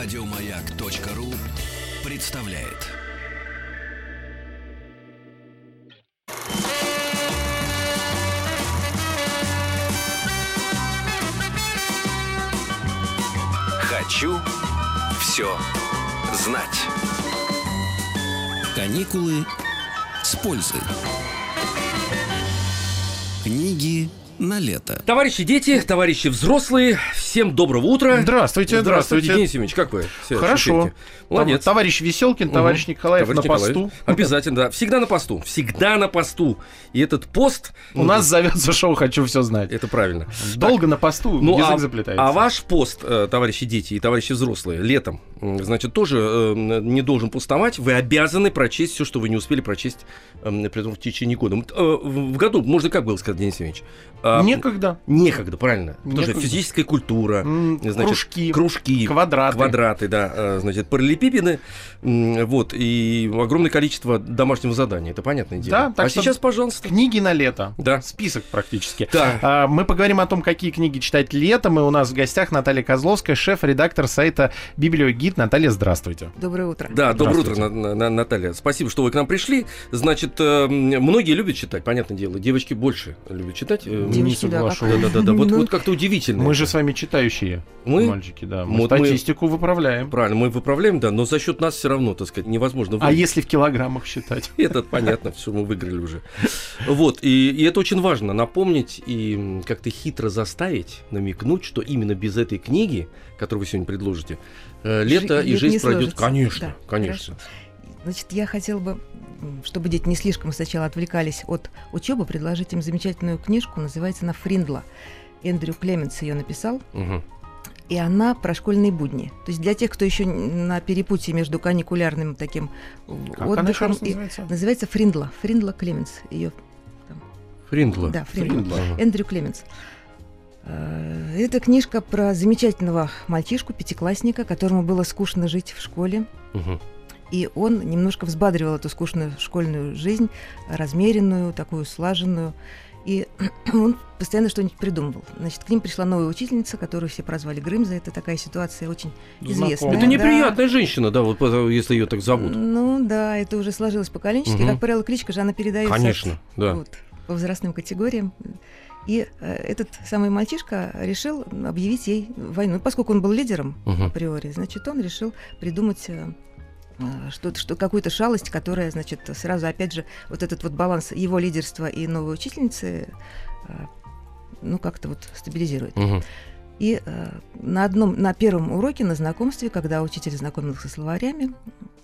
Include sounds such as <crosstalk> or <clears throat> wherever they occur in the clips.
Радиомаяк.ру представляет. Хочу все знать. Каникулы с пользой. Книги на лето. Товарищи дети, товарищи взрослые, всем доброго утра. Здравствуйте, здравствуйте. Денис Евгеньевич, как вы? Все, Хорошо. шутите? Молодец. Там Товарищ Веселкин, товарищ Мгм. Николаев Товарищ на Николаев. посту. Обязательно, да. Всегда на посту. Всегда на посту. И этот пост... У нас зовется шоу «Хочу все знать». Это правильно. Долго на посту, Ну, язык а, заплетается. а ваш пост, э, товарищи дети и товарищи взрослые, летом, значит, тоже э, не должен пустовать. Вы обязаны прочесть все, что вы не успели прочесть, э, в течение года. Э, В году, можно как было сказать, Денис Евгеньевич? А, Некогда. Некогда, правильно. Потому что Некогда. физическая культура, М, значит, кружки, кружки, квадраты. квадраты, да, э, значит, параллелепипеды, вот, и огромное количество домашнего задания, это понятное дело. Да, так а что- сейчас, пожалуйста. Книги на лето. Да. Список практически. Да. А, Мы поговорим о том, какие книги читать летом. И у нас в гостях Наталья Козловская, шеф-редактор сайта «Библиогид». Наталья, здравствуйте. Доброе утро. Да, доброе утро, Здравствуйте. На- На- Наталья. Спасибо, что вы к нам пришли. Значит, э, многие любят читать, понятное дело. Девочки больше любят читать. Э, Девочки, да, Да, да, да. Вот, Ну, вот как-то удивительно. Мы это. же с вами читающие Мы? мальчики, да. Мы Вот мы- статистику выправляем. Правильно, мы выправляем, да, но за счет нас все равно, так сказать, невозможно А выиграть. если в килограммах считать? <laughs> Это понятно, все, мы выиграли уже. Вот, и, и это очень важно напомнить и как-то хитро заставить, намекнуть, что именно без этой книги, которую вы сегодня предложите, э, лето и жизнь не пройдет. Конечно, Да, конечно. Значит, я хотела бы, чтобы дети не слишком сначала отвлекались от учебы, предложить им замечательную книжку, называется она «Фриндла». Эндрю Клеменс ее написал, Мгм. и она про школьные будни. То есть для тех, кто еще на перепутье между каникулярным таким Как она отдыхом раз и... называется? Называется «Фриндла». Фриндла Клеменс. Ее Фриндла. Да, Фриндла. Ага. Эндрю Клеменс. Э, Это книжка про замечательного мальчишку, пятиклассника, которому было скучно жить в школе. Мгм. И он немножко взбадривал эту скучную школьную жизнь, размеренную, такую слаженную. И <clears throat> он постоянно что-нибудь придумывал. Значит, к ним пришла новая учительница, которую все прозвали Грымза. Это такая ситуация очень известная. Это Да. неприятная женщина, да, вот по- если ее так зовут. Ну да, это уже сложилось поколенчески. Мгм. Как правило, кличка же она передается Конечно, да. вот, по возрастным категориям. И э, этот самый мальчишка решил объявить ей войну. Поскольку он был лидером Мгм. априори, значит, он решил придумать э, э, что-то, что, какую-то шалость, которая, значит, сразу, опять же, вот этот вот баланс его лидерства и новой учительницы, э, ну, как-то вот стабилизирует. Мгм. И э, на одном, на первом уроке, на знакомстве, когда учитель знакомился со словарями,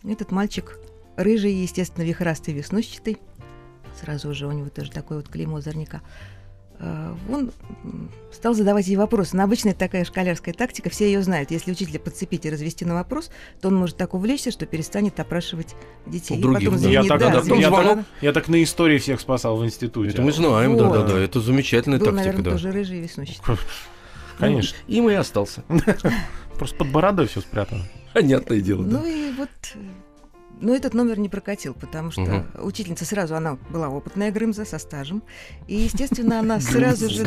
этот мальчик рыжий, естественно, вихрастый, веснущатый, сразу уже у него тоже такое вот клеймо озорника, э, он м, стал задавать ей вопросы. Обычно это такая школярская тактика, все ее знают. Если учителя подцепить и развести на вопрос, то он может так увлечься, что перестанет опреснуть детей. И Других, потом да. Я так, да, да, я так на истории всех спасал в институте. Это мы знаем, Вот. да, да, да. Это замечательная Был, тактика, наверное, да. тоже рыжий и веснущатый. Конечно. Ну, им и остался. Просто под бородой все спрятано. Понятное дело, да. Ну и вот, э, но этот номер не прокатил, потому что Мгм. учительница сразу, она была опытная Грымза со стажем, и, естественно, она <laughs> сразу же,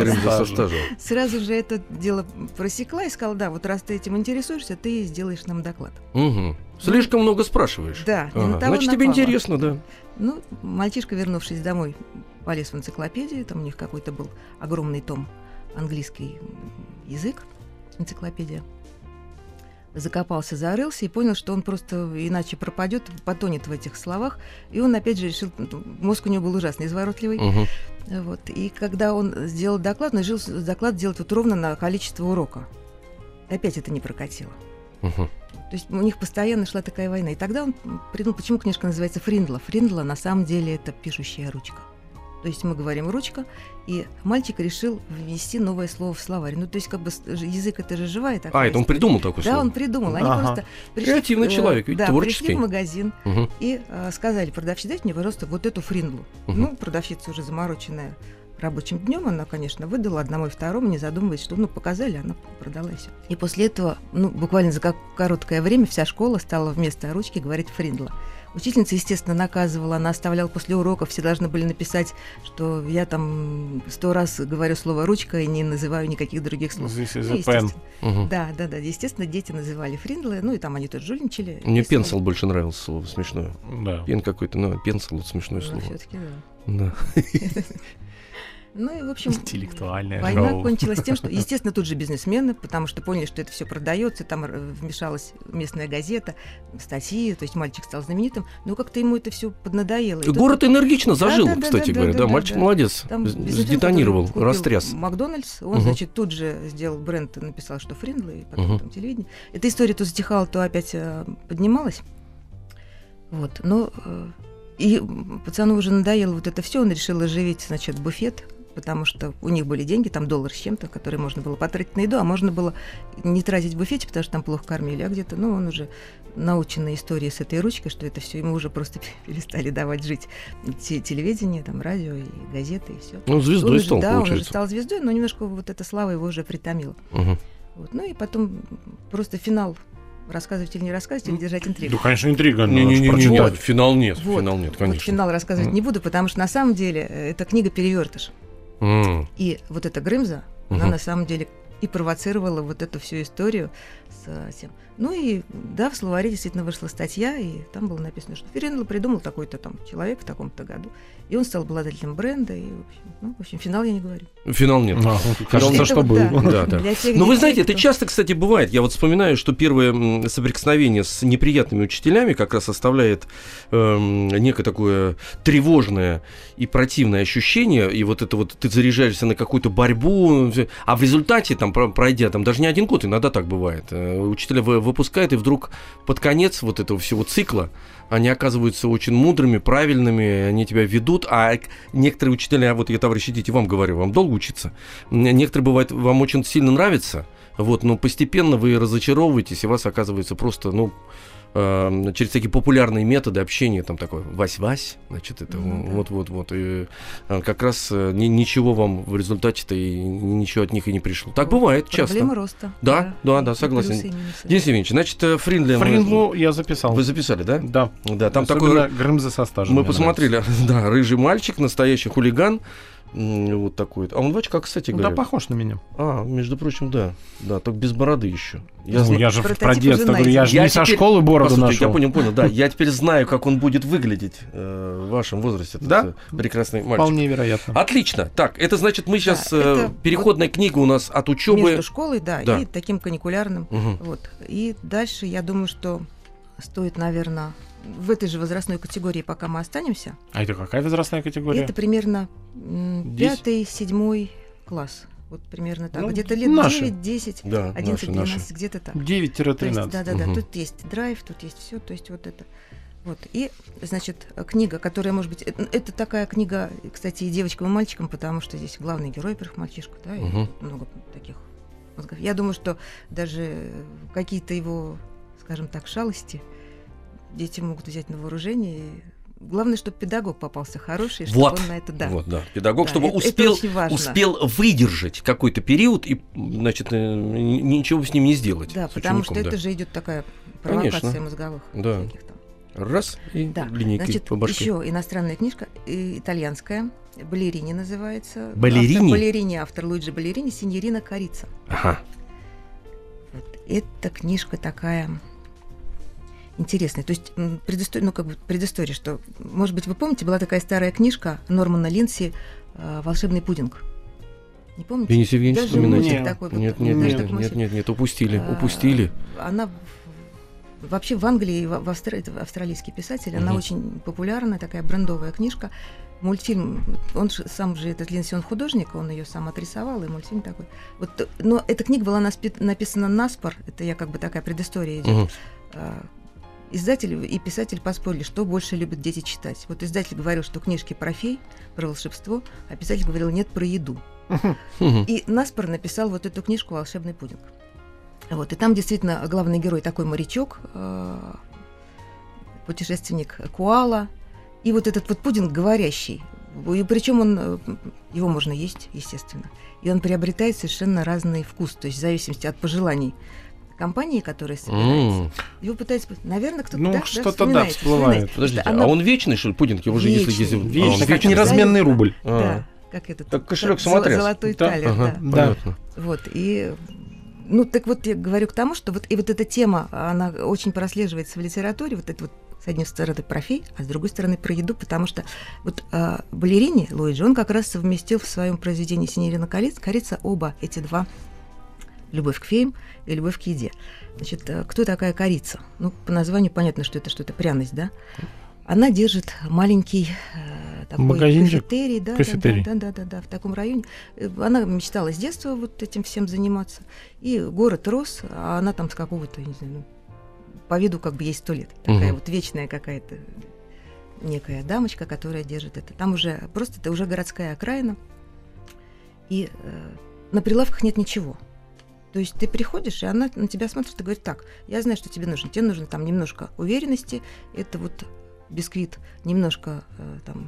сразу же это дело просекла и сказала, да, вот раз ты этим интересуешься, ты сделаешь нам доклад. Мгм. Слишком много спрашиваешь. Да, Ага. Значит, тебе интересно, да. Ну, мальчишка, вернувшись домой, полез в энциклопедию, там у них какой-то был огромный том английский язык, энциклопедия. Закопался, зарылся и понял, что он просто иначе пропадет, потонет в этих словах. И он опять же решил, ну, мозг у него был ужасно изворотливый. Мгм. Вот. И когда он сделал доклад, он решил доклад делать вот ровно на количество урока. Опять это не прокатило. Мгм. То есть у них постоянно шла такая война. И тогда он придумал, почему книжка называется Фриндла. Фриндла на самом деле это пишущая ручка. То есть мы говорим ручка, и мальчик решил ввести новое слово в словарь. Ну, то есть как бы язык это же живая такая. А, это он придумал такое Да, слово? он придумал. Они Ага. просто пришли, Креативный э, человек, ведь да, творческий. пришли в магазин Мгм. и э, сказали продавщице, дайте мне, пожалуйста, вот эту фриндлу. Мгм. Ну, продавщица уже замороченная рабочим днем она, конечно, выдала одному и второму, не задумываясь, что, ну, показали, она продала и все. И после этого, ну, буквально за короткое время вся школа стала вместо ручки говорить Фриндла. Учительница, естественно, наказывала, она оставляла после уроков, все должны были написать, что я там сто раз говорю слово «ручка» и не называю никаких других слов. Is Ну. Мгм. Да, да, да. Естественно, дети называли Фриндлы, ну и там они тоже жульничали. Мне пенсил больше нравилось слово смешное. Да. Пен какой-то, ну, пенсил, вот смешное Ну, слово. всё-таки да. Да. <laughs> Ну и, в общем, Интеллектуальное война шоу. кончилась тем, что, естественно, тут же бизнесмены, потому что поняли, что это все продается, там э, вмешалась местная газета, статьи, то есть мальчик стал знаменитым, но как-то ему это все поднадоело. И тут Город энергично зажил, Да, да, кстати да, говоря. да, Да, да, мальчик да. молодец. там Сдетонировал, растряс. Макдональдс, он, Мгм. значит, тут же сделал бренд, написал, что Фриндлы, и потом Мгм. там телевидение. Эта история то затихала, то опять э, поднималась. Вот, но э, и пацану уже надоело вот это все, он решил оживить, значит, буфет, потому что у них были деньги, там доллар с чем-то, которые можно было потратить на еду, а можно было не тратить в буфете, потому что там плохо кормили, а где-то, ну, он уже наученный историей с этой ручкой, что это все ему уже просто <laughs> перестали давать жить те- телевидение, там, радио и газеты, и все. Ну, звездой Он уже- стал, да, он уже получается. стал звездой, но немножко вот эта слава его уже притомила. Мгм. Вот. Ну и потом просто финал рассказывать или не рассказывать, или держать интригу. Ну, конечно, интрига. надо Не-не-не, ж прочитать. нет, финал нет, Вот. финал нет, Вот конечно. финал рассказывать Мгм. не буду, потому что на самом деле э, эта книга перевертыш. И вот эта Грымза, она Мгм. на самом деле и провоцировала вот эту всю историю с э, тем. Ну и да, в словаре действительно вышла статья, и там было написано, что Ферендл придумал такой-то там человек в таком-то году, и он стал обладателем бренда, и в общем, ну, в общем финал я не говорю. Финал нет. А, Кажется, Это что был. да. Да, Но вы знаете, это часто, кстати, бывает. Я вот вспоминаю, что первое соприкосновение с неприятными учителями как раз оставляет эм, некое такое тревожное и противное ощущение. И вот это вот ты заряжаешься на какую-то борьбу, а в результате, там, про- пройдя там даже не один год, иногда так бывает, э, учителя вы- выпускают, и вдруг под конец вот этого всего цикла они оказываются очень мудрыми, правильными, они тебя ведут, а некоторые учителя, вот я, товарищи дети, вам говорю, вам долго учиться, некоторые, бывает, вам очень сильно нравятся, вот, но постепенно вы разочаровываетесь, и вас оказывается просто, ну, э, через такие популярные методы общения, там такой Вась-Вась, значит, это Ну да. вот-вот-вот, и э, как раз э, ни- ничего вам в результате-то и ничего от них и не пришло. Так бывает часто. Проблема роста. Да, да, да, И согласен. Денис Евгеньевич, значит, э, Фринли... мы- Фриндлу я записал. Вы записали, да? Да. Да, там Особенно такой... Грымза со стажем. Мы посмотрели, <laughs> да, рыжий мальчик, настоящий хулиган, вот такой. вот. А он в очках, кстати говоря. Да, похож на меня. А, между прочим, да. Да, только без бороды еще. Я Ну, я же про детство говорю, я же найден. не Я со теперь- школы бороду Послушайте, я нашел. понял, понял, да. <laughs> Я теперь знаю, как он будет выглядеть э, в вашем возрасте. этот, Да? э, прекрасный мальчик. Вполне вероятно. Отлично. Так, это значит, мы сейчас... Да, это переходная книга у нас от учебы... Между школой, да, Да. и таким каникулярным. Мгм. Вот. И дальше, я думаю, что стоит, наверное, в этой же возрастной категории, пока мы останемся, А это какая возрастная категория? это примерно пятый, седьмой класс. Вот примерно так. Ну, Где-то лет наши. 9-10, Да, 11, наши, 12, наши. где-то так. 9-13. да, да, да. Мгм. Тут есть драйв, тут есть все, то есть вот это. Вот. И, значит, книга, которая, может быть, это, это такая книга, кстати, и девочкам, и мальчикам, потому что здесь главный герой, во-первых, мальчишка, да, и Мгм. много таких мозгов. Я думаю, что даже какие-то его, скажем так, шалости дети могут взять на вооружение. И Главное, чтобы педагог попался хороший, чтобы Вот. он на это да. Вот, да. Педагог, Да, чтобы это- это успел, важно. успел выдержать какой-то период и, значит, э, ни- ничего с ним не сделать. Да, потому учеником, что да. это же идет такая Конечно. провокация мозговых Да. Раз и Да, линейкой Значит, по башке. еще иностранная книжка, э, итальянская, «Балерини» называется. «Балерини»? Автор, «Балерини», автор Луиджи Балерини, Синьорина Корица. Ага. Вот. Эта книжка такая интересная. То есть предыстория, ну, как бы предыстория, что, может быть, вы помните, была такая старая книжка Нормана Линси э, «Волшебный пудинг». Не помните? Денис Евгеньевич, Даже вспоминайте. мультик такой был. Нет, нет, нет, такой нет, мультик. нет, нет, упустили, А, упустили. Она вообще в Англии, в, Австралии, это австралийский писатель, она очень популярная, такая брендовая книжка. Мультфильм, он же, сам же этот Линси, он художник, он ее сам отрисовал, и мультфильм такой. Вот, но эта книга была наспи- написана на спор, это я как бы такая предыстория идет. Мгм. Издатель и писатель поспорили, что больше любят дети читать. Вот издатель говорил, что книжки про фей, про волшебство, а писатель говорил, нет, про еду. И Наспор написал вот эту книжку «Волшебный пудинг». Вот, и там действительно главный герой такой морячок, э, путешественник Куала, и вот этот вот пудинг говорящий. И причем он, э, его можно есть, естественно. И он приобретает совершенно разный вкус, то есть в зависимости от пожеланий компании, которая собирается. Его пытаются... Наверное, кто-то Ну, да, что-то да, всплывает. Подождите, она- а он вечный, что ли, пудинг? Его же если... Вечный, если... вечный. А, он Вечно, как вечный. неразменный рубль. А. Да, как этот... Как кошелек самотряс. Золотой Да, талер, Ага, да. Понятно. Вот, и... Ну, так вот я говорю к тому, что вот и вот эта тема, она очень прослеживается в литературе, вот это вот с одной стороны про фей, а с другой стороны про еду, потому что вот а, балерини Луиджи, он как раз совместил в своем произведении «Синерина корица», корица оба эти два любовь к феям и любовь к еде. Значит, э, кто такая корица? Ну, по названию понятно, что это что-то пряность, да? Она держит маленький э, такой Магазинчик? кафетерий, да, Кафетерий. Да, да, да, да, да, в таком районе. Э, Она мечтала с детства вот этим всем заниматься. И город рос, а она там с какого-то, не знаю, ну, по виду как бы ей сто лет. Такая Мгм. вот вечная какая-то некая дамочка, которая держит это. Там уже просто это уже городская окраина. И э, на прилавках нет ничего. То есть ты приходишь, и она на тебя смотрит и говорит, так, я знаю, что тебе нужно. Тебе нужно там немножко уверенности, это вот бисквит, немножко э, там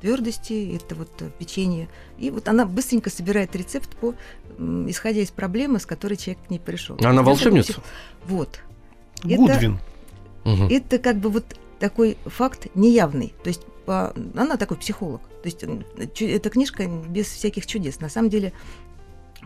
твердости, это вот печенье. И вот она быстренько собирает рецепт по, исходя из проблемы, с которой человек к ней пришел. Она волшебница? Вот. Это- Гудвин. Мгм. это как бы вот такой факт неявный. То есть по- она такой психолог. То есть эта книжка без всяких чудес. На самом деле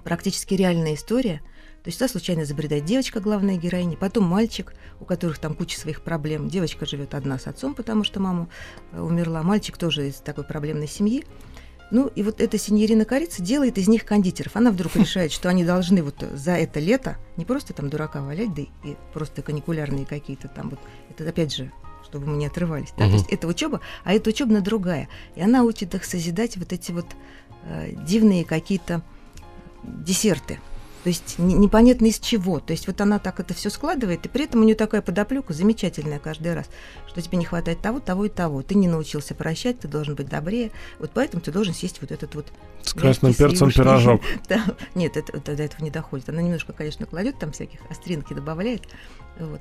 практически реальная история. То есть туда случайно забредает девочка, главная героиня, потом мальчик, у которых там куча своих проблем. Девочка живет одна с отцом, потому что мама э, умерла. Мальчик тоже из такой проблемной семьи. Ну, и вот эта синьорина корица делает из них кондитеров. Она вдруг <laughs> решает, что они должны вот за это лето не просто там дурака валять, да и, просто каникулярные какие-то там вот. Это опять же чтобы мы не отрывались. Да? Мгм. То есть это учеба, а эта учебна другая. И она учит их созидать вот эти вот э, дивные какие-то десерты. То есть не- непонятно из чего. То есть вот она так это все складывает, и при этом у нее такая подоплека замечательная каждый раз, что тебе не хватает того, того и того. Ты не научился прощать, ты должен быть добрее. Вот поэтому ты должен съесть вот этот вот С красным перцем пирожок. <laughs> Да. Нет, это, это до этого не доходит. Она немножко, конечно, кладет там всяких остринки, добавляет. Вот.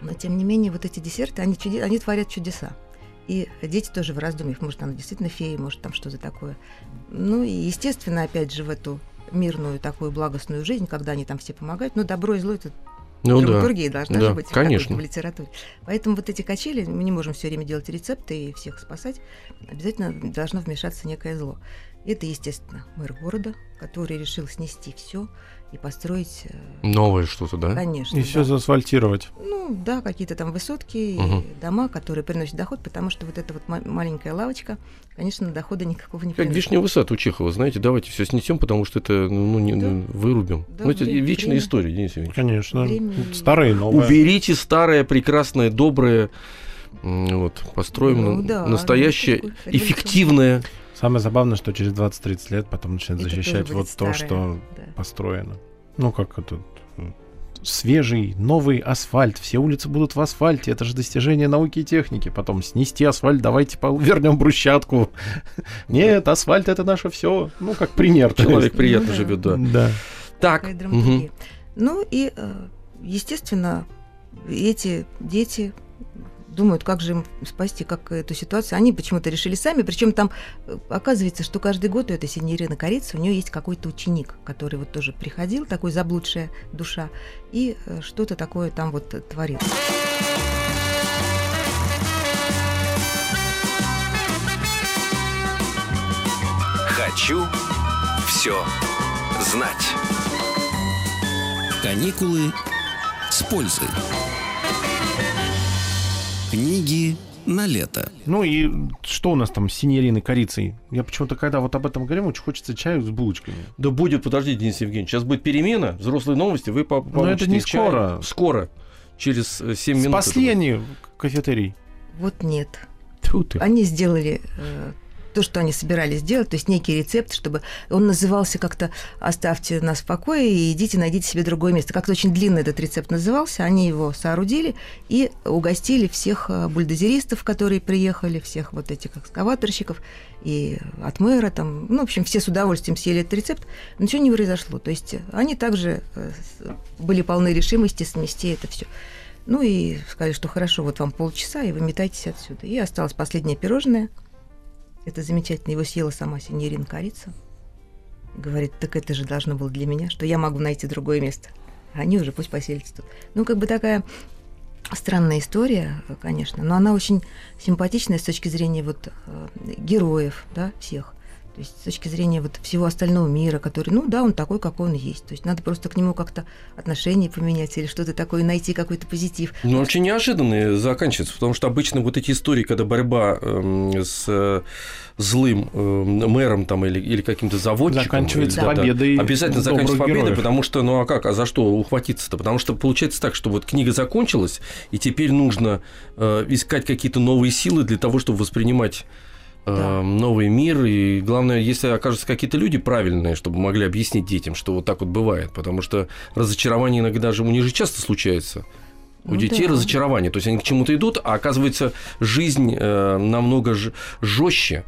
Но тем не менее, вот эти десерты, они, чуде- они творят чудеса. И дети тоже в раздумьях, может, она действительно фея, может, там что-то такое. Ну и, естественно, опять же, в эту мирную такую благостную жизнь, когда они там все помогают, но добро и зло это Ну да. драматургия должна Да, же быть конечно. в литературе. Поэтому вот эти качели, мы не можем все время делать рецепты и всех спасать, обязательно должно вмешаться некое зло. Это, естественно, мэр города, который решил снести все и построить, э, Новое что-то, да? конечно, И да. все заасфальтировать. ну да, какие-то там высотки, Мгм. дома, которые приносят доход, потому что вот эта вот ма- маленькая лавочка, конечно, дохода никакого не Как приносит. вишневый сад у Чехова, знаете, давайте все снесем, потому что это, ну, не, Да. вырубим. Да, ну, это время- вечная время. история, Денис Евгеньевич. Конечно. Время Старые и новые. Уберите старое, прекрасное, доброе, вот, построим Ну да, настоящее, ну, эффективное. Самое забавное, что через 20-30 лет потом начинают Это защищать вот то, старое, что да. построено. Ну, как этот э, свежий, новый асфальт. Все улицы будут в асфальте. Это же достижение науки и техники. Потом снести асфальт, давайте вернем брусчатку. <laughs> Нет, асфальт это наше все. Ну, как пример. <laughs> то Человек приятно Ну живет, да. Да. Так. Ну и, э, естественно, эти дети думают, как же им спасти, как эту ситуацию. Они почему-то решили сами, причем там э, оказывается, что каждый год у этой синьорины корицы у нее есть какой-то ученик, который вот тоже приходил, такой заблудшая душа, и э, что-то такое там вот творит. Хочу все знать. Каникулы с пользой. Книги на лето. Ну и что у нас там с синьориной корицей? Я почему-то, когда вот об этом говорим, очень хочется чаю с булочками. Да будет, подождите, Денис Евгеньевич, сейчас будет перемена, взрослые новости, вы по- Но это получите не чай. скоро. Скоро, через э, 7 минут. Спасли они кафетерий. Вот нет. Тьфу ты. Они сделали э, то, что они собирались сделать, то есть некий рецепт, чтобы он назывался как-то «Оставьте нас в покое и идите, найдите себе другое место». Как-то очень длинно этот рецепт назывался, они его соорудили и угостили всех э, бульдозеристов, которые приехали, всех вот этих экскаваторщиков и от мэра там, ну, в общем, все с удовольствием съели этот рецепт, ничего не произошло. То есть они также э, были полны решимости смести это все. Ну и сказали, что хорошо, вот вам полчаса, и вы метайтесь отсюда. И осталось последнее пирожное. Это замечательно. Его съела сама синьорин корица. Говорит, так это же должно было для меня, что я могу найти другое место. Они уже пусть поселятся тут. Ну, как бы такая странная история, конечно, но она очень симпатичная с точки зрения вот э, героев, да, всех. То есть с точки зрения вот всего остального мира, который, ну да, он такой, какой он есть. То есть надо просто к нему как-то отношение поменять или что-то такое, найти какой-то позитив. Ну, очень неожиданно заканчивается, потому что обычно вот эти истории, когда борьба э, с э, злым э, мэром там или, или каким-то заводчиком... Заканчивается да, победой Да, обязательно заканчивается победой, героев. потому что, ну а как, а за что ухватиться-то? Потому что получается так, что вот книга закончилась, и теперь нужно э, искать какие-то новые силы для того, чтобы воспринимать Да. новый мир. И главное, если окажутся какие-то люди правильные, чтобы могли объяснить детям, что вот так вот бывает. Потому что разочарование иногда же у них же часто случается. У Ну детей да. разочарование. То есть они к чему-то идут, а оказывается, жизнь э, намного ж- жестче.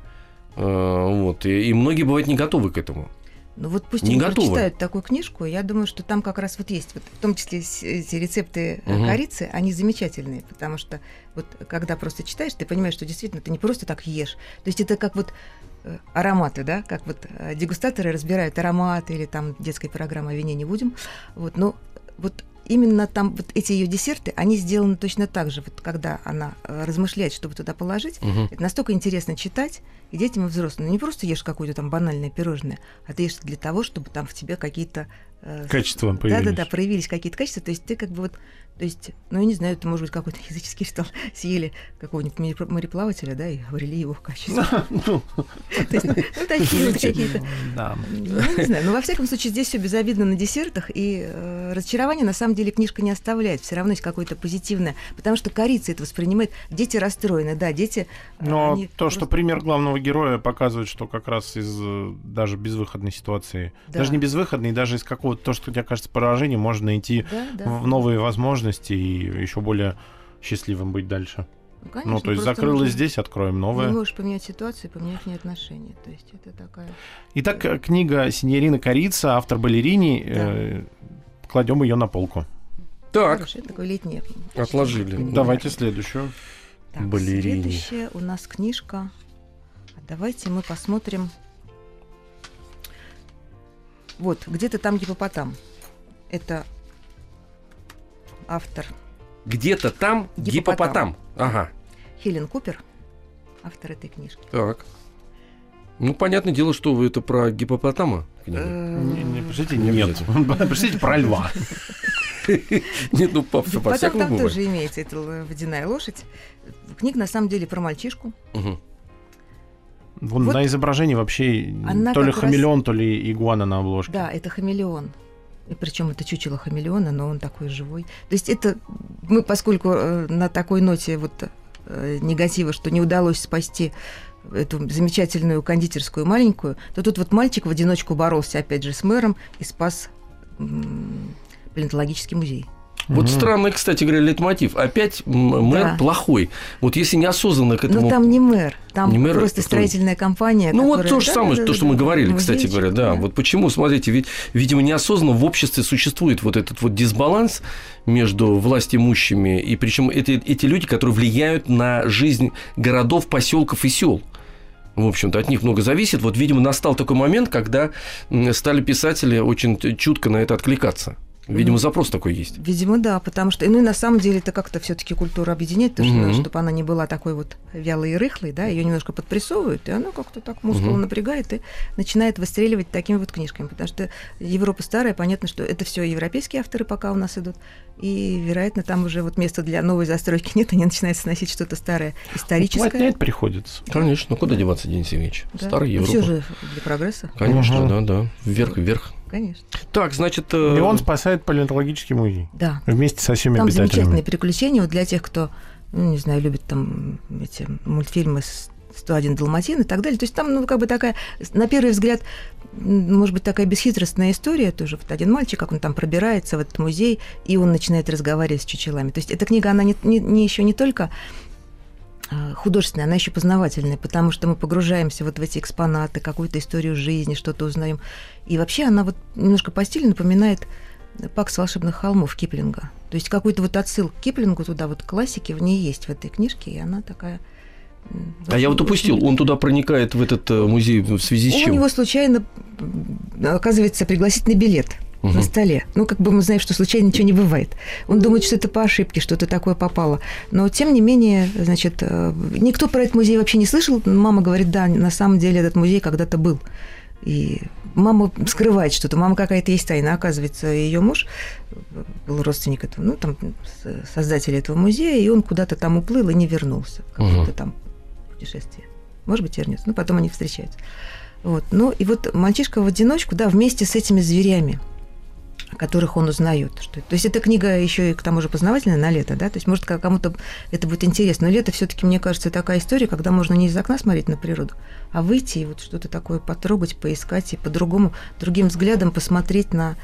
Э, вот, и, и многие бывают не готовы к этому. Ну вот пусть Не они готовы. прочитают такую книжку, я думаю, что там как раз вот есть, вот, в том числе эти рецепты Мгм. корицы, они замечательные, потому что вот когда просто читаешь, ты понимаешь, что действительно ты не просто так ешь. То есть это как вот э, ароматы, да, как вот э, дегустаторы разбирают ароматы или там детской программы о вине не будем. Вот, но вот именно там вот эти ее десерты, они сделаны точно так же, вот когда она э, размышляет, чтобы туда положить, Мгм. это настолько интересно читать и детям, и взрослым. Ну, не просто ешь какое-то там банальное пирожное, а ты ешь для того, чтобы там в тебе какие-то... э, Качества появились. Да-да-да, проявились какие-то качества. То есть ты как бы вот... То есть, ну, я не знаю, это может быть какой-то <laughs> языческий ритуал. <laughs> Съели какого-нибудь мореплав- мореплавателя, да, и обрели его качество. <laughs> Ну, То есть, ну, такие вот какие-то... да. Ну, не знаю, но во всяком случае здесь все безобидно на десертах, и э, разочарование на самом деле книжка не оставляет, все равно есть какое-то позитивное, потому что корица это воспринимает, дети расстроены, да, дети... э, Но то, что пример главного героя показывает, что как раз из даже безвыходной ситуации, Да. даже не безвыходной, даже из какого-то, то, что тебе кажется поражением, можно найти Да, да. в новые возможности и еще более счастливым быть дальше. Ну, конечно, ну, то есть закрылось нужно- здесь, откроем новое. Не можешь поменять ситуацию, поменять не отношения. То есть это такая... Итак, книга Синьорина Корица, автор балерини. э, кладем ее на полку. Так, Хорошее, такое летнее. Отложили. чтение. Давайте следующую. Так, балерини. Следующая у нас книжка. А Давайте мы посмотрим. Вот, где-то там гипопотам. Это автор где-то там гипопотам. Ага, Хелен Купер, автор этой книжки. так. Ну, понятное дело, что вы это про гипопотама. книга. Э, Не, не, Пишите нет. <laughs> Пишите про льва. <laughs> Нет, ну, по, Потом по-всякому там тоже имеется эта водяная лошадь. Книга на самом деле про мальчишку. Вон Вот на изображении вообще то ли как раз- хамелеон, то ли игуана на обложке. Да, это хамелеон. И причем это чучело хамелеона, но он такой живой. То есть это мы, поскольку э, на такой ноте вот э, негатива, что не удалось спасти эту замечательную кондитерскую маленькую, то тут вот мальчик в одиночку боролся опять же с мэром и спас палеонтологический музей. Вот Мгм. странный, кстати говоря, лейтмотив. Опять мэр Да. плохой. Вот если неосознанно к этому... Но там не мэр, там Не мэр, просто строительная компания. Ну вот которая- то же Да, самое, да, то, да, что да, мы да, говорили, кстати музейчик, говоря, да. Вот почему, смотрите, ведь, видимо, неосознанно в обществе существует вот этот вот дисбаланс между властимущими, и причем это эти люди, которые влияют на жизнь городов, поселков и сел. В общем-то, от них много зависит. Вот, видимо, настал такой момент, когда стали писатели очень чутко на это откликаться. Видимо, запрос такой есть. Видимо, да, потому что, ну и на самом деле это как-то все-таки культуру объединять, потому что Мгм. надо, чтобы она не была такой вот вялой и рыхлой, да, ее немножко подпрессовывают, и она как-то так мускулы Мгм. напрягает и начинает выстреливать такими вот книжками, потому что Европа старая, понятно, что это все европейские авторы пока у нас идут, и, вероятно, там уже вот места для новой застройки нет, они начинают сносить что-то старое, историческое. Уплотнять приходится. Конечно, ну куда деваться, Денис Евгеньевич? Да. Старая Ну, Европа. всё же для прогресса, Конечно, Мгм. да, да. Вверх, вверх. Конечно. Так, значит... И э, он спасает палеонтологический музей. Да. Вместе со всеми Там обитателями. замечательные приключения вот для тех, кто, ну, не знаю, любит там эти мультфильмы с 101 Далматин и так далее. То есть там, ну, как бы такая, на первый взгляд, может быть, такая бесхитростная история тоже. Вот один мальчик, как он там пробирается в этот музей, и он начинает разговаривать с чучелами. То есть эта книга, она не, не, не еще не только художественная, она еще познавательная, потому что мы погружаемся вот в эти экспонаты, какую-то историю жизни, что-то узнаем. И вообще она вот немножко по стилю напоминает «Пакс волшебных холмов» Киплинга. То есть какой-то вот отсыл к Киплингу туда, вот классики в ней есть в этой книжке, и она такая А я вот упустил, он туда проникает в этот э, музей в связи с У чем? него случайно оказывается пригласительный билет на Мгм. столе. Ну, как бы мы знаем, что случайно ничего не бывает. Он думает, что это по ошибке, что-то такое попало. Но, тем не менее, значит, э, никто про этот музей вообще не слышал. Мама говорит, да, на самом деле этот музей когда-то был. И мама скрывает что-то, мама какая-то есть тайна. Оказывается, ее муж был родственник этого, ну, там, с- создателя этого музея, и он куда-то там уплыл и не вернулся. Какое-то Мгм. там путешествие. Может быть, вернется. Ну, потом они встречаются. Вот. Ну, и вот мальчишка в одиночку, да, вместе с этими зверями, которых он узнает. Что... То есть эта книга еще и к тому же познавательная на лето, да, то есть может кому-то это будет интересно. Но лето все-таки, мне кажется, такая история, когда можно не из окна смотреть на природу, а выйти и вот что-то такое потрогать, поискать и по-другому, другим взглядом посмотреть на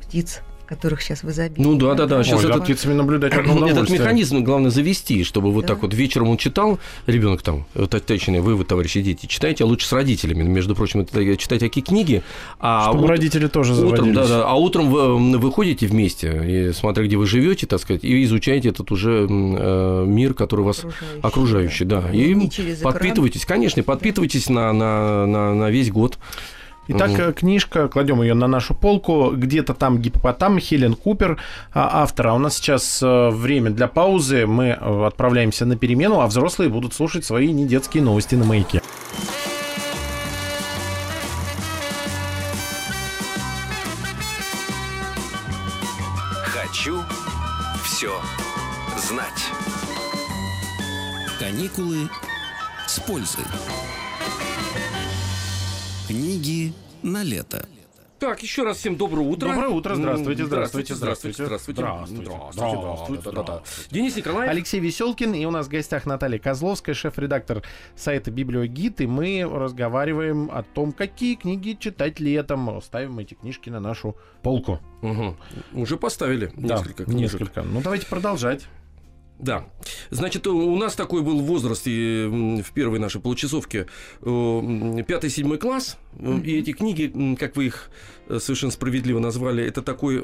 птиц, которых сейчас в изобилии. Ну да, да, да. Ой, Сейчас за этот, птицами наблюдать <clears throat> одно этот механизм главное завести, чтобы вот Да. так вот вечером он читал, ребенок там, вот, точнее, вы, вы, товарищи дети, читайте, а лучше с родителями. Между прочим, это, читайте такие книги. А Чтобы ут- родители тоже Утром, заводились. да, да. А утром вы, вы ходите вместе, и, смотря где вы живете, так сказать, и изучаете этот уже э, мир, который вас Окружающий, окружающий, да. И Не через экран. подпитывайтесь, конечно, подпитывайтесь на, на, на, на весь год. Итак, э, книжка, кладем ее на нашу полку. Где-то там гипопотам, Хелен Купер, а, автора. У нас сейчас э, время для паузы. Мы э, отправляемся на перемену, а взрослые будут слушать свои недетские новости на маяке. Хочу все знать. Каникулы с пользой. Книги на лето. Так, еще раз всем доброе утро. Доброе утро, здравствуйте, М, здравствуйте, здравствуйте, здравствуйте. здравствуйте, Здравствуйте, здравствуйте, да, да, здравствуйте. Денис Николаев. Алексей Веселкин, и у нас в гостях Наталья Козловская, шеф-редактор сайта Библиогид, и мы разговариваем о том, какие книги читать летом. Ставим эти книжки на нашу полку. Мгм. Уже поставили Да, несколько книжек. несколько. Ну, давайте продолжать. Да. Значит, у нас такой был возраст и в первой нашей получасовке э, м, пятый-седьмой класс. Э, И эти книги, как вы их э, совершенно справедливо назвали, это такой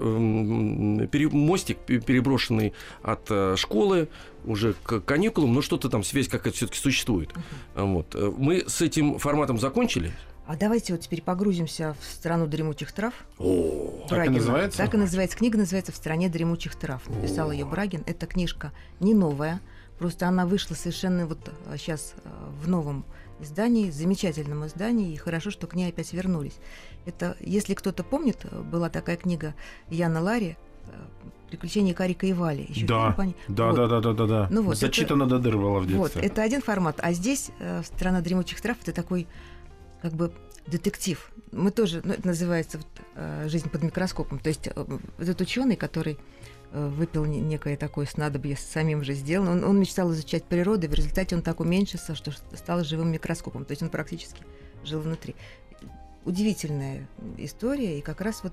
мостик, пе- переброшенный от э, школы уже к каникулам, но что-то там, связь какая-то все-таки существует. Вот. Э, Мы с этим форматом закончили. А давайте вот теперь погрузимся в страну дремучих трав. О, Так и называется? Так и называется. Книга называется «В стране дремучих трав». Написал ее Брагин. Эта книжка не новая, просто она вышла совершенно вот сейчас в новом издании, замечательном издании, и хорошо, что к ней опять вернулись. Это, если кто-то помнит, была такая книга Яна Ларри э, «Приключения Карика и Вали». Ещё Да, фильм. Да, Вот. да, да, да, да, да. Ну вот, Зачитано до дыр было в Вот, детстве. это один формат. А здесь э, «Страна дремучих трав» — это такой как бы детектив. Мы тоже, ну, это называется вот, э, «Жизнь под микроскопом». То есть э, этот ученый, который э, выпил не- некое такое снадобье самим же сделано, он, он мечтал изучать природу, и в результате он так уменьшился, что стал живым микроскопом. То есть он практически жил внутри. Удивительная история, и как раз вот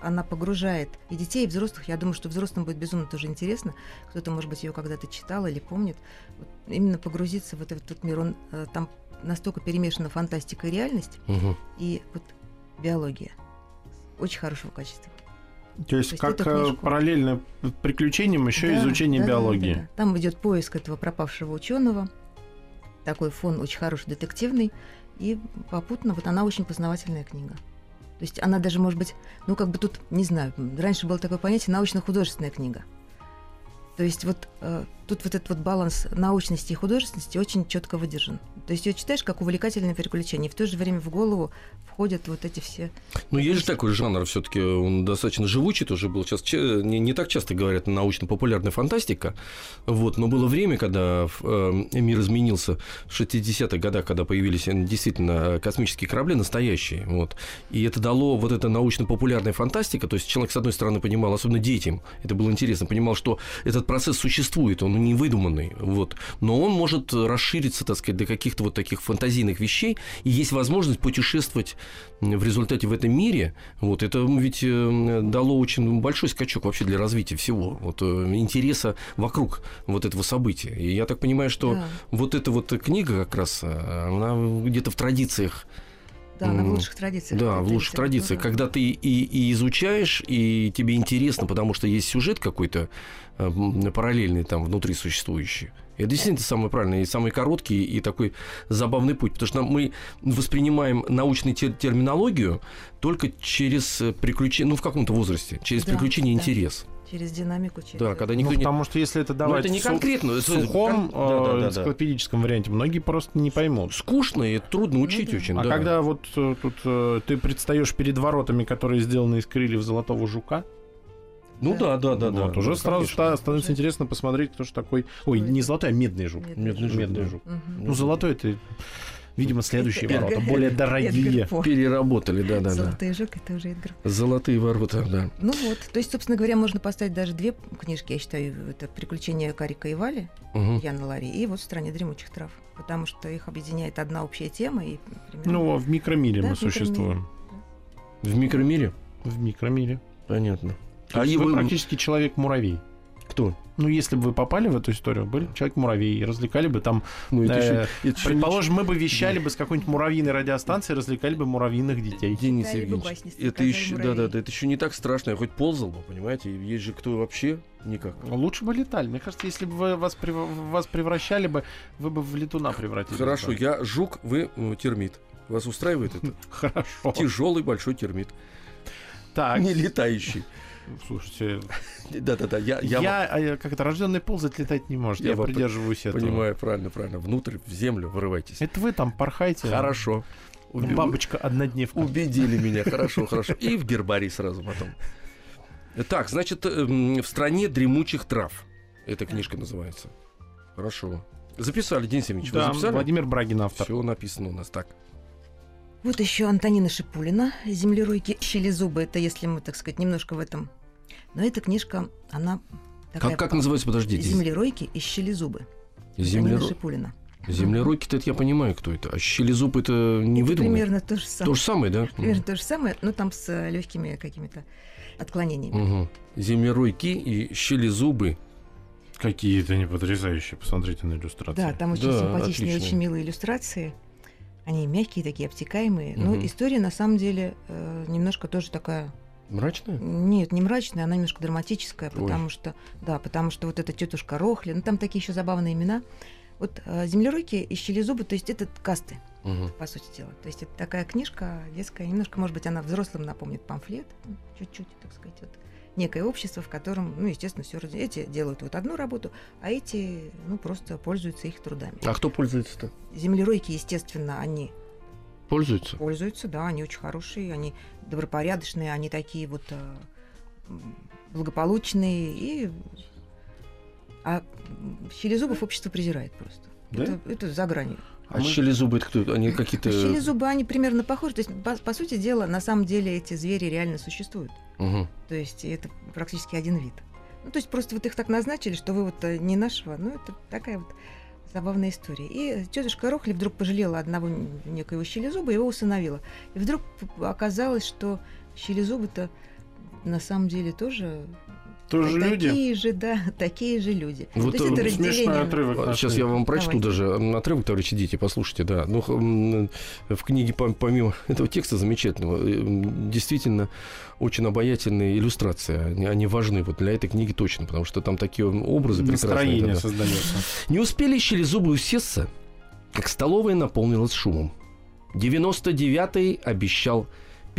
она погружает и детей, и взрослых. Я думаю, что взрослым будет безумно тоже интересно. Кто-то, может быть, ее когда-то читал или помнит. Вот именно погрузиться в этот, этот мир. Он, там настолько перемешана фантастика и реальность, Мгм. и вот биология. Очень хорошего качества. То есть, то есть как э, параллельно приключениям еще Да, изучение да, да, да, биологии. да. Там идет поиск этого пропавшего ученого. Такой фон очень хороший, детективный. И попутно вот она очень познавательная книга. То есть она даже, может быть, ну как бы тут, не знаю, раньше было такое понятие научно-художественная книга. То есть вот э, тут вот этот вот баланс научности и художественности очень четко выдержан. То есть ее читаешь как увлекательное приключение, и в то же время в голову входят вот эти все... Ну, есть же такой жанр, все-таки он достаточно живучий тоже был. Сейчас не, не так часто говорят научно-популярная фантастика. Вот, но было время, когда э, мир изменился в 60-х годах, когда появились э, действительно космические корабли настоящие. Вот. И это дало вот эта научно-популярная фантастика. То есть человек, с одной стороны, понимал, особенно детям, это было интересно, понимал, что этот процесс существует, он не выдуманный. Вот. Но он может расшириться, так сказать, до каких-то вот таких фантазийных вещей. И есть возможность путешествовать в результате в этом мире, вот, это ведь э, дало очень большой скачок вообще для развития всего, вот, э, интереса вокруг вот этого события. И я так понимаю, что Да. вот эта вот книга как раз, э, она где-то в традициях Да, она в лучших традициях. Да, в лучших традициях, литература. когда ты и, и изучаешь, и тебе интересно, потому что есть сюжет какой-то э, параллельный там внутри существующий. Это действительно самый правильный, и самый короткий, и такой забавный путь. Потому что мы воспринимаем научную те- терминологию только через э, приключение, ну, в каком-то возрасте, через Да, приключение да. интерес. Через динамику, через... Да, когда Ну, никто не... потому что если это давать это не в су- конкретно, в сухом кон- да, да, да, э, да. энциклопедическом варианте, многие просто не поймут. Скучно и трудно учить да. очень. А да. когда вот э, тут э, ты предстаешь перед воротами, которые сделаны из крыльев золотого жука, Ну да, да, да, да. вот, уже Ну, сразу конечно. ста- становится интересно посмотреть, кто же такой. Ой, не золотой, а медный жук. Медный жук, Медный да. жук. Мгм. Ну, золотой это, видимо, следующие ворота, более дорогие. Переработали, да, да, да. Золотой жук, это уже Эдгар По. Золотые ворота, да. Ну вот, то есть, собственно говоря, можно поставить даже две книжки, я считаю, это «Приключения Карика и Вали» Мгм. Яна Ларри и вот «В стране дремучих трав», потому что их объединяет одна общая тема и примерно... Ну, в микромире Да, мы в микромире. существуем. В микромире? В микромире. Понятно. А А вы его практически человек-муравей. Кто? Ну, если бы вы попали в эту историю, были бы человек-муравей, и развлекали бы там... Ну, это э, еще- это еще Предположим, мы бы вещали бы с какой-нибудь муравьиной радиостанции, развлекали бы муравьиных детей. Денис Евгеньевич, это еще, да, да, да, это еще не так страшно. Я хоть ползал бы, понимаете? Есть же кто вообще никак. Лучше бы летали. Мне кажется, если бы вы вас, прев- вас превращали бы, вы бы в летуна превратились. Хорошо, бы. я жук, вы м, термит. Вас устраивает это? <laughs> Хорошо. Тяжелый большой термит. Так, Не летающий. Слушайте, <laughs> Да-да-да, я, я, я, э, как это, рожденный ползать летать не может. Я Я, придерживаюсь этого. понимаю, правильно, правильно. Внутрь, в землю вырывайтесь. Это вы там порхайте. Хорошо. Уби- Бабочка однодневка. Убедили <laughs> меня, хорошо, хорошо. И в гербарий сразу потом. Так, значит, эм, в стране дремучих трав. Эта книжка называется. Хорошо. Записали, Денис Евгеньевич, вы Да, записали? Владимир Брагин автор. Все написано у нас так. Вот еще Антонина Шипулина «Землеройки щелезубы». Это если мы, так сказать, немножко в этом... Но эта книжка, она такая... Как, как называется, подождите? «Землеройки и щелезубы». Землеро- Шипулина. Землеройки-то это я понимаю, кто это. А щелезуб это не Это выдумано? примерно то же самое. То же самое, да? Примерно то же самое, но там с легкими какими-то отклонениями. Мгм. Землеройки и щелезубы. Какие-то они потрясающие. Посмотрите на иллюстрации. Да, там очень Да, симпатичные, отлично. очень милые иллюстрации. Они мягкие такие, обтекаемые. Но Мгм. история на самом деле э, немножко тоже такая Мрачная? Нет, не мрачная, она немножко драматическая, Ой. потому что, да, потому что вот эта тетушка Рохли, ну там такие еще забавные имена. Вот э, землеройки и щелезубы, то есть это касты, Мгм. по сути дела. То есть это такая книжка детская, немножко, может быть, она взрослым напомнит памфлет, ну, чуть-чуть, так сказать, вот некое общество, в котором, ну, естественно, все эти делают вот одну работу, а эти, ну, просто пользуются их трудами. А кто пользуется-то? Землеройки, естественно, они Пользуются? пользуются, да, они очень хорошие, они добропорядочные, они такие вот э, благополучные и а щелезубов общество презирает просто. Да? Это, это за гранью. А щелезубы это кто? Они какие-то... Щелезубы, они примерно похожи. То есть, по, по сути дела, на самом деле эти звери реально существуют. Мгм. То есть это практически один вид. Ну, то есть просто вот их так назначили, что вы вот э, не нашего. Ну, это такая вот забавная история. И тетушка Рохли вдруг пожалела одного некоего щелезуба, его усыновила. И вдруг оказалось, что щелезубы-то на самом деле тоже Тоже люди. такие же, да, <laughs> такие же люди. Вот, То есть это э, Смешной разделение. отрывок. А, Сейчас нашли. я вам прочту Давайте. даже отрывок, товарищи дети, послушайте, да. Ну, м, в книге, пом- помимо <laughs> этого текста замечательного, э, действительно очень обаятельные иллюстрации. Они, они важны вот для этой книги точно, потому что там такие образы прекрасные. Настроение создается. Не успели щелезубы усесться, как столовая наполнилась шумом. 99-й обещал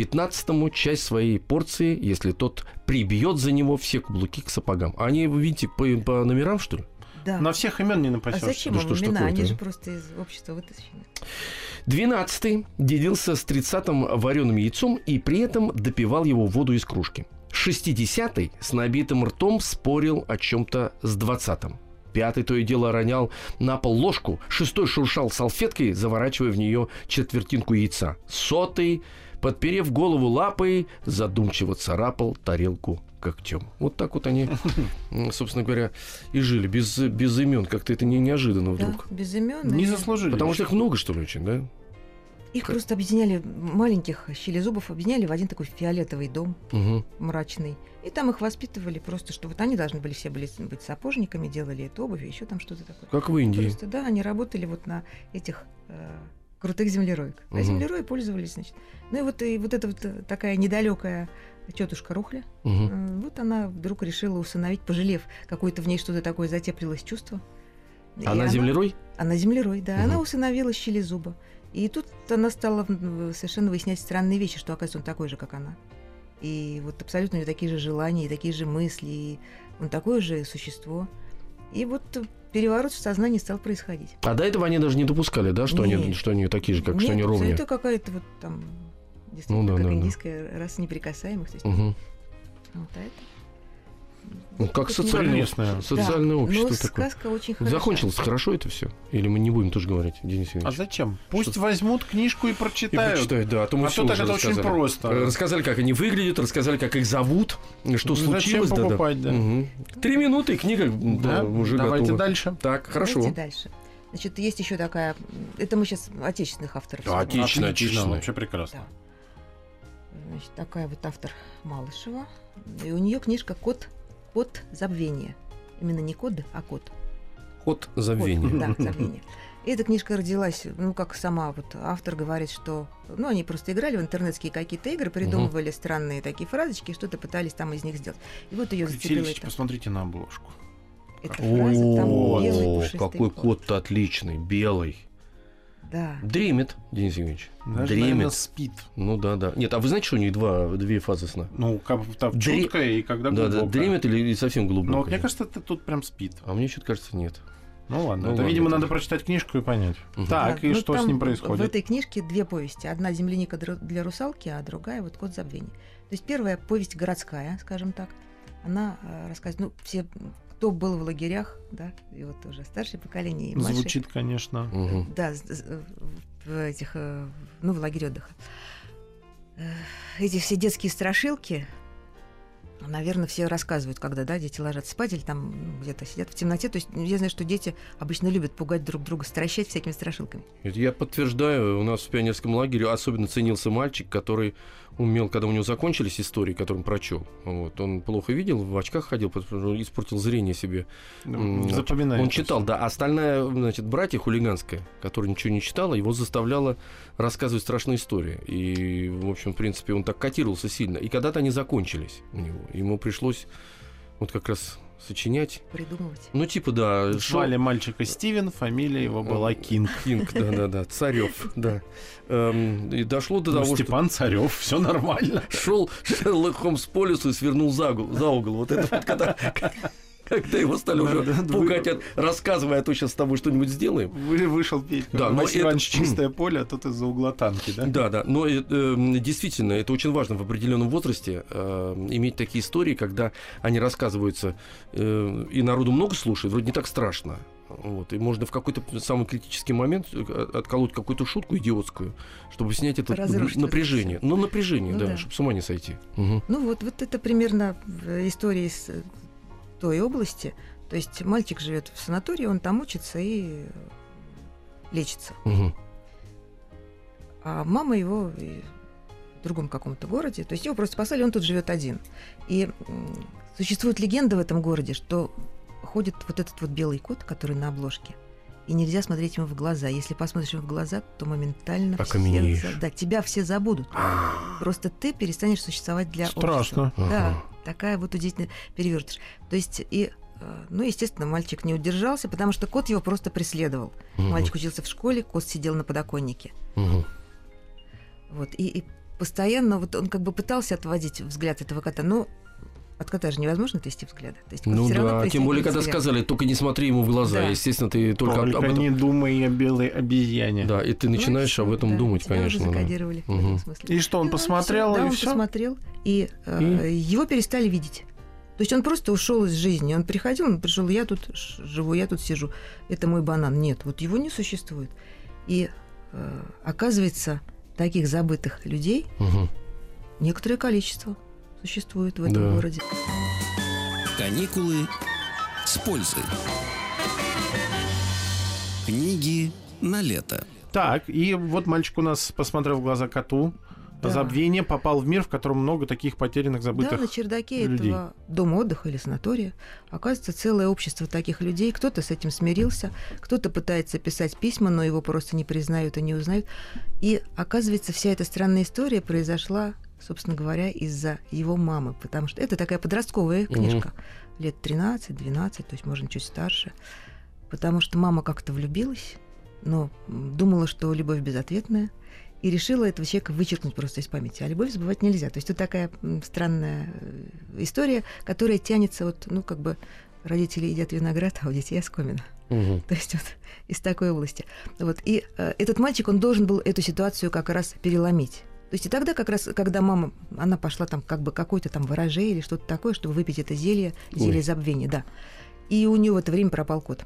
15-му часть своей порции, если тот прибьет за него все каблуки к сапогам. А они, вы видите, по, по номерам, что ли? Да. На всех имен не А напасешься. зачем Да что имена? Они а? же просто из общества вытащены. 12-й делился с 30-м вареным яйцом и при этом допивал его воду из кружки. 60-й с набитым ртом спорил о чем-то с 20-м. Пятый то и дело ронял на пол ложку, шестой шуршал салфеткой, заворачивая в нее четвертинку яйца. Сотый, подперев голову лапой, задумчиво царапал тарелку когтем. Вот так вот они, <laughs> собственно говоря, и жили, без, без имен. Как-то это не, неожиданно Да, вдруг. безыменные. Не заслужили. Потому что их много, что ли, очень, да? Их просто объединяли, маленьких щелезубов объединяли в один такой фиолетовый дом Угу. мрачный. И там их воспитывали просто, что вот они должны были все были быть сапожниками, делали эту обувь, еще там что-то такое. Как в Индии. Просто, да, они работали вот на этих э, крутых землероек. А Мгм. землерои пользовались, значит. Ну и вот, и вот эта вот э, такая недалекая тетушка Рухля, э, вот она вдруг решила усыновить, пожалев, какое-то в ней что-то такое затеплилось чувство. И Она землерой? Она землерой, да. Мгм. Она усыновила щелезуба. И тут она стала совершенно выяснять странные вещи, что, оказывается, он такой же, как она. И вот абсолютно у него такие же желания, и такие же мысли, и он такое же существо. И вот э, переворот в сознании стал происходить. А до этого они даже не допускали, да, что, они, что они такие же, как что Нет, они ровнее? Это какая-то вот там действительно Ну да, как да, да. индийская раса неприкасаемых. То есть, Мгм. вот, а это- Ну, как Тут социальное, социальное Да, общество но такое. сказка очень хороша. Закончилось хорошо это все? Или мы не будем тоже говорить, Денис А Евгеньевич? зачем? Пусть Что- возьмут книжку и И прочитают. да, а то мы А то так уже это очень рассказали. просто. Э, Рассказали, как они выглядят, рассказали, как их зовут, что Ну, зачем случилось. да, да. покупать, да? Мгм. Три минуты, и книга Да, да, уже давайте готова. дальше. Так, хорошо. Давайте дальше. Значит, есть еще такая... Это мы сейчас отечественных авторов. Да, Отлично, отлично. вообще прекрасно. Значит, такая вот автор Малышева. И у нее книжка «Код, код забвения». Именно не код, а код. Код, забвения. Да, забвение. И эта книжка родилась, ну, как сама вот автор говорит, что... Ну, они просто играли в интернетские какие-то игры, придумывали странные такие фразочки, что-то пытались там из них сделать. И вот ее зацепила Критильчики, эта, посмотрите на обложку. эта фраза, там белый О, пушистый какой кот. кот-то отличный, белый. Да. Дремит, Денис Евгеньевич. Даже, наверное, Дремит. спит. Ну да, да. Нет, а вы знаете, что у них два, две фазы сна? Ну, как там Дре- чуткая и когда Да, да, глубокая. дремит или совсем глубоко? Ну, вот мне кажется, это тут прям спит. А мне что-то кажется, нет. Ну ладно, Ну это, ладно, видимо, это- надо прочитать книжку и понять. Мгм. Так, Да, и ну, что с ним В происходит? этой книжке две повести. Одна «Земляника для русалки», а другая вот «Кот забвения». То есть первая повесть городская, скажем так. Она э, рассказывает, ну, все, кто был в лагерях, да, и вот уже старшее поколение, и. Звучит, конечно. Мгм. Да, в этих, э, ну, в лагере отдыха. Э, Эти все детские страшилки, наверное, все рассказывают, когда, да, дети ложатся спать или там ну, где-то сидят в темноте. То есть я знаю, что дети обычно любят пугать друг друга, стращать всякими страшилками. Я подтверждаю, у нас в пионерском лагере особенно ценился мальчик, который умел, когда у него закончились истории, которые он прочел. Вот, он плохо видел, в очках ходил, испортил зрение себе. Запоминает. Он читал, да. А остальная, значит, братья хулиганская, которая ничего не читала, его заставляла рассказывать страшные истории. И, в общем, в принципе, он так котировался сильно. И когда-то они закончились у него. Ему пришлось вот как раз сочинять. Придумывать. Ну, типа, да, Звали мальчика Стивен, фамилия его была Кинг. Кинг, да-да-да, Царев, да. Эм, И дошло до Ну, того, что Степан Царев, все нормально. шел <laughs> Шерлок Холмс по лесу и свернул за угол. За угол. Вот это вот когда, когда его стали уже пугать, рассказывая, а то сейчас с тобой что-нибудь сделаем. Вы- Вышел Петька. Да, но это- Иванович чистое поле, а тут из-за угла танки, да? Да, да, но э, э, действительно, это очень важно в определенном возрасте э, иметь такие истории, когда они рассказываются, э, и народу много слушает, вроде не так страшно. Вот, и можно в какой-то самый критический момент э, отколоть какую-то шутку идиотскую, чтобы снять это Разрушить напряжение. это Ну, напряжение, Ну да, да. чтобы с ума не сойти. Мгм. Ну вот, вот это примерно в истории из э, той области. То есть мальчик живет в санатории, он там учится и лечится. Мгм. а мама его в другом каком-то городе. То есть его просто послали, он тут живет один. И существует легенда в этом городе, что ходит вот этот вот белый кот, который на обложке, и нельзя смотреть ему в глаза. Если посмотришь ему в глаза, то моментально все да, тебя все забудут. Просто ты перестанешь существовать для Страшно. общества. Да, Ага. Такая вот удивительная перевертыш. То есть и э, ну, естественно, мальчик не удержался, потому что кот его просто преследовал. Мгм. Мальчик учился в школе, кот сидел на подоконнике. Мгм. Вот, и, и постоянно вот он как бы пытался отводить взгляд этого кота, но от кота же невозможно отвести взгляда. То есть Ну да, тем более, когда взгляд. сказали, только не смотри ему в глаза. Да. Естественно, ты только об- Только об этом... не думай о белой обезьяне. Да, и ты Ну, начинаешь всё, об этом да, думать, тебя уже конечно. да. закодировали в этом смысле. И что, он Ну, посмотрел, да, и он все? посмотрел, и, э, его перестали видеть. То есть он просто ушел из жизни. Он приходил, он пришел, я тут живу, я тут сижу. Это мой банан. Нет, вот его не существует. И э, оказывается, таких забытых людей некоторое количество существует в этом Да. городе. Каникулы с пользой. Книги на лето. Так, и вот мальчик у нас посмотрел в глаза коту. Да. забвение, попал в мир, в котором много таких потерянных, забытых Да, на чердаке людей. этого дома отдыха или санатория оказывается целое общество таких людей. Кто-то с этим смирился, кто-то пытается писать письма, но его просто не признают и не узнают. И оказывается, вся эта странная история произошла, собственно говоря, из-за его мамы, потому что это такая подростковая книжка, лет 13-12, то есть, можно чуть старше, потому что мама как-то влюбилась, но думала, что любовь безответная, и решила этого человека вычеркнуть просто из памяти. А любовь забывать нельзя. То есть тут такая странная э, история, которая тянется вот, ну, как бы родители едят виноград, а у детей оскомина. Мгм. <laughs> То есть вот из такой области. Вот. И э, этот мальчик, он должен был эту ситуацию как раз переломить. То есть и тогда как раз, когда мама, она пошла там как бы какой-то там вороже или что-то такое, чтобы выпить это зелье, зелье Ой. забвения, да. И у него в это время пропал кот.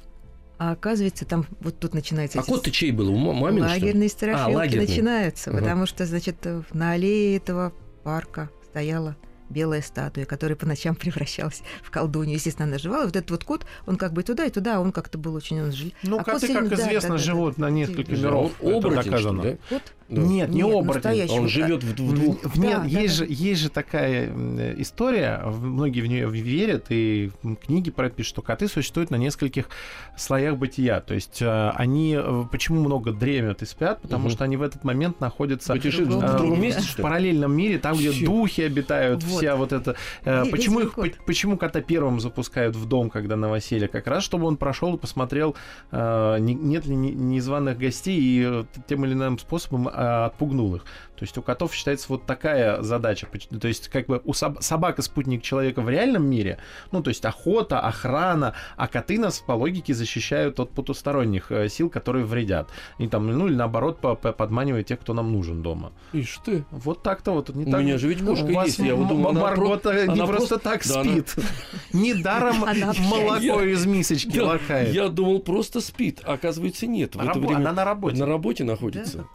А оказывается, там вот тут начинается... А эти кот-то чей был? У ма- мамин? Лагерные страшилки А, лагерные. начинаются, Ага. потому что, значит, на аллее этого парка стояла белая статуя, которая по ночам <laughs> превращалась в колдунью. Естественно, она жевала. Вот этот вот кот, он как бы и туда, и туда, а он как-то был очень... Он жил. Ну, А кот коты, всё как да, известно, да, да, живут на несколько Да, миров. Он Это оборотень, что доказано. ли, Кот? да? Нет, не Нет, оборотень. Он вот, живет в, в двух... В- в не- Да, да, есть, да. Же, есть же такая история, в- многие в нее верят, и книги про это пишут, что коты существуют на нескольких слоях бытия. То есть э, они э, почему много дремят и спят? Потому Мгм. что они в этот момент находятся Путешествует другом в другом мире, месте, да. в что ли? параллельном мире, там, где Чё? духи обитают, Вот. Вся вот эта... э, почему, их, кот. почему кота первым запускают в дом, когда новоселье? Как раз, чтобы он прошел и посмотрел, э, не- нет ли не- незваных гостей, и э, тем или иным способом отпугнул их. То есть у котов считается вот такая задача. То есть как бы у соб- собака спутник человека в реальном мире, ну то есть охота, охрана, а коты нас по логике защищают от потусторонних сил, которые вредят. И там, ну или наоборот, по- по- подманивают тех, кто нам нужен дома. Ишь ты. Вот так-то вот. Не У так... меня же ведь кошка У вас есть. Я вот думаю, Маргота про- не она просто так Да, она- спит. <laughs> Недаром молоко Я- из мисочки Я, лакает. я думал, просто спит, а оказывается нет. В это Рабо- время Она на работе. на работе находится.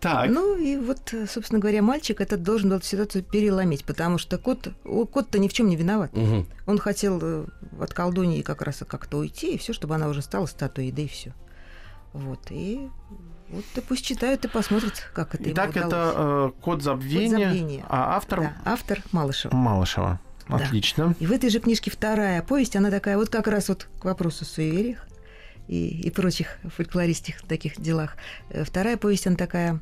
Так. Ну и вот, собственно говоря, мальчик этот должен был эту ситуацию переломить, потому что кот, кот-то ни в чем не виноват. Мгм. Он хотел э, от колдуньи как раз как-то уйти, и все, чтобы она уже стала статуей, да и все. Вот, и вот и пусть читают и посмотрят, как это Итак, ему удалось. это э, код забвения, забвения. а автор Да, автор Малышева. Малышева. Да. Отлично. И в этой же книжке вторая повесть, она такая вот как раз вот к вопросу о суевериях и, и прочих фольклористских таких делах. Э, Вторая повесть, она такая,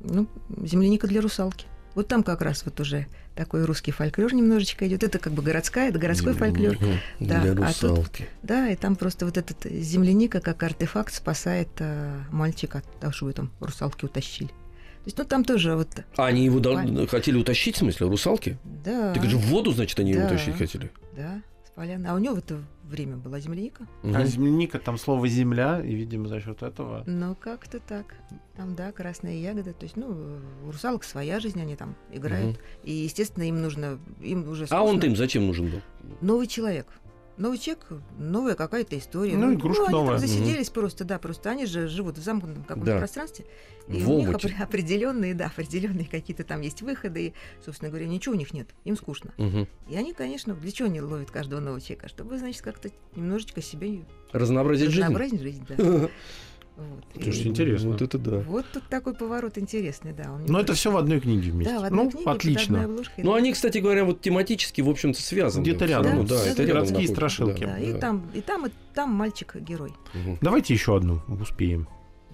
ну, земляника для русалки. Вот там как раз вот уже такой русский фольклор немножечко идет. Это как бы городская, это городской фольклор. Мгм. Да, Для а тут- русалки. Да, и там просто вот этот земляника как артефакт спасает э, мальчика от того, что его там русалки утащили. То есть, ну, там тоже вот, А они его Паль- хотели утащить, в смысле, русалки? да, это же в воду, значит, они его Да. утащить хотели. да, с поляны. А у него в это время была земляника. Мгм. А земляника, там слово земля, и, видимо, за счет этого. Ну, как-то так. Там, да, красные ягоды. То есть, ну, у русалок своя жизнь, они там играют. И, естественно, им нужно, им уже А он-то им зачем нужен был? Новый человек. Новый человек, новая какая-то история. Ну, игрушка они новая. там засиделись просто, да, просто они же живут в замкнутом каком-то Да. пространстве. И В у них определенные, да, <laughs> определенные какие-то там есть выходы. И, собственно говоря, ничего у них нет. Им скучно. Мгм. И они, конечно, для чего они ловят каждого нового человека? Чтобы, значит, как-то немножечко себе Разнообразить жизнь. разнообразить жизнь, да. <laughs> Вот. Слушайте, интересно. Вот это да. Вот тут такой поворот интересный, да. Но это все в одной книге вместе. Да, в одной ну, книге, под отлично. одной обложкой, Ну, да. они, кстати говоря, вот тематически, в общем-то, связаны. Где-то рядом. Да, Да, это да, рядом городские страшилки. Да, и там, и там, и там мальчик-герой. Мгм. Давайте еще одну успеем.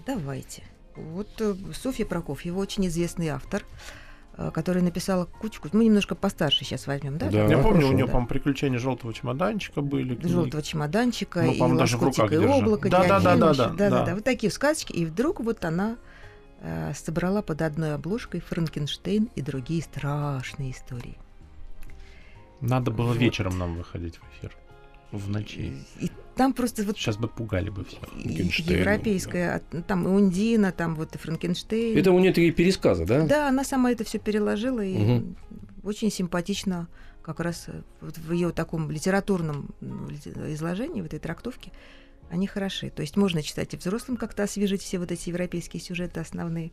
Давайте. Вот э, Софья Прокофьева, очень известный автор, которая написала кучку. Мы немножко постарше сейчас возьмем, да? Да. Я помню, хорошо, у нее, да. по-моему, приключения желтого чемоданчика были. книги. желтого чемоданчика Ну, и даже в руках и облако. Да, да, да, да, да, да, да. да. Вот такие сказочки. И вдруг вот она э, собрала под одной обложкой Франкенштейн и другие страшные истории. Надо было Вот. вечером нам выходить в эфир. В ночи. И там просто вот Сейчас бы пугали бы все. европейская, от- ну, там и Ундина, там вот и Франкенштейн. Это у нее такие пересказы, да? Да, она сама это все переложила и Мгм. очень симпатично как раз э, вот в ее таком литературном лите- изложении, в этой трактовке, они хороши. То есть можно читать и взрослым как-то освежить все вот эти европейские сюжеты основные,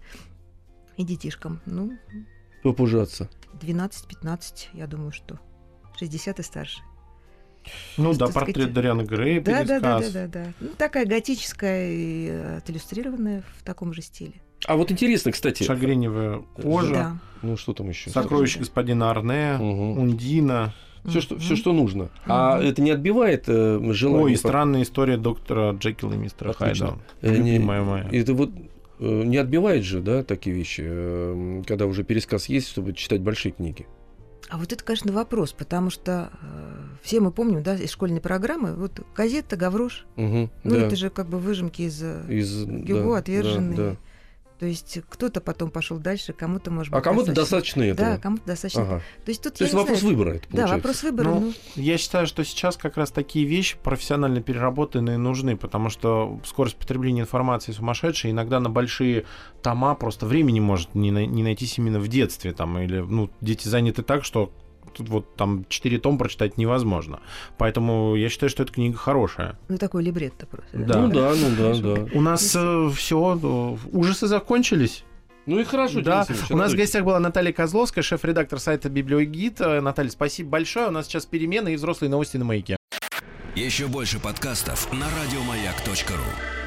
и детишкам. Ну, Попужаться. 12-15, я думаю, что 60 и старше. Ну да, так портрет сказать, Дарианы Грей, Да, да, да, да, пересказ. да, да. Ну, такая готическая и э, отлюстрированная в таком же стиле. А вот интересно, кстати, Шагреневая кожа, Да. ну что там еще? сокровище господина Арне, Мгм. Ундина. Все, что, все, Мгм. что нужно. А Мгм. это не отбивает э, желание? Ой, и странная история доктора Джекила и мистера Отлично. Хайда. Э, не- Любимая моя. Это вот э, не отбивает же, да, такие вещи, э, когда уже пересказ есть, чтобы читать большие книги. А вот это, конечно, вопрос, потому что э, все мы помним, да, из школьной программы, вот газета, Гаврош, Мгм, ну да. это же как бы выжимки из... э, Из, Гюго да, отверженные. да, да. То есть кто-то потом пошел дальше, кому-то, может быть, А кому-то достаточно этого. Да, кому-то достаточно. Ага. То есть тут То я есть не вопрос знаю, выбора это Да, получается. вопрос выбора. Ну, ну, Я считаю, что сейчас как раз такие вещи профессионально переработанные нужны, потому что скорость потребления информации сумасшедшая. Иногда на большие тома просто времени может не, на- не найтись именно в детстве. Там, или ну, дети заняты так, что тут вот там 4 тома прочитать невозможно. Поэтому я считаю, что эта книга хорошая. ну, такой либретто просто. Да. Ну да, ну да, да. У нас все, ужасы закончились. Ну и хорошо, Да, Денис Ильич, у нас в гостях была Наталья Козловская, шеф-редактор сайта Библиогид. Э, Наталья, спасибо большое. У нас сейчас перемены и взрослые новости на маяке. Еще больше подкастов на радиомаяк.ру.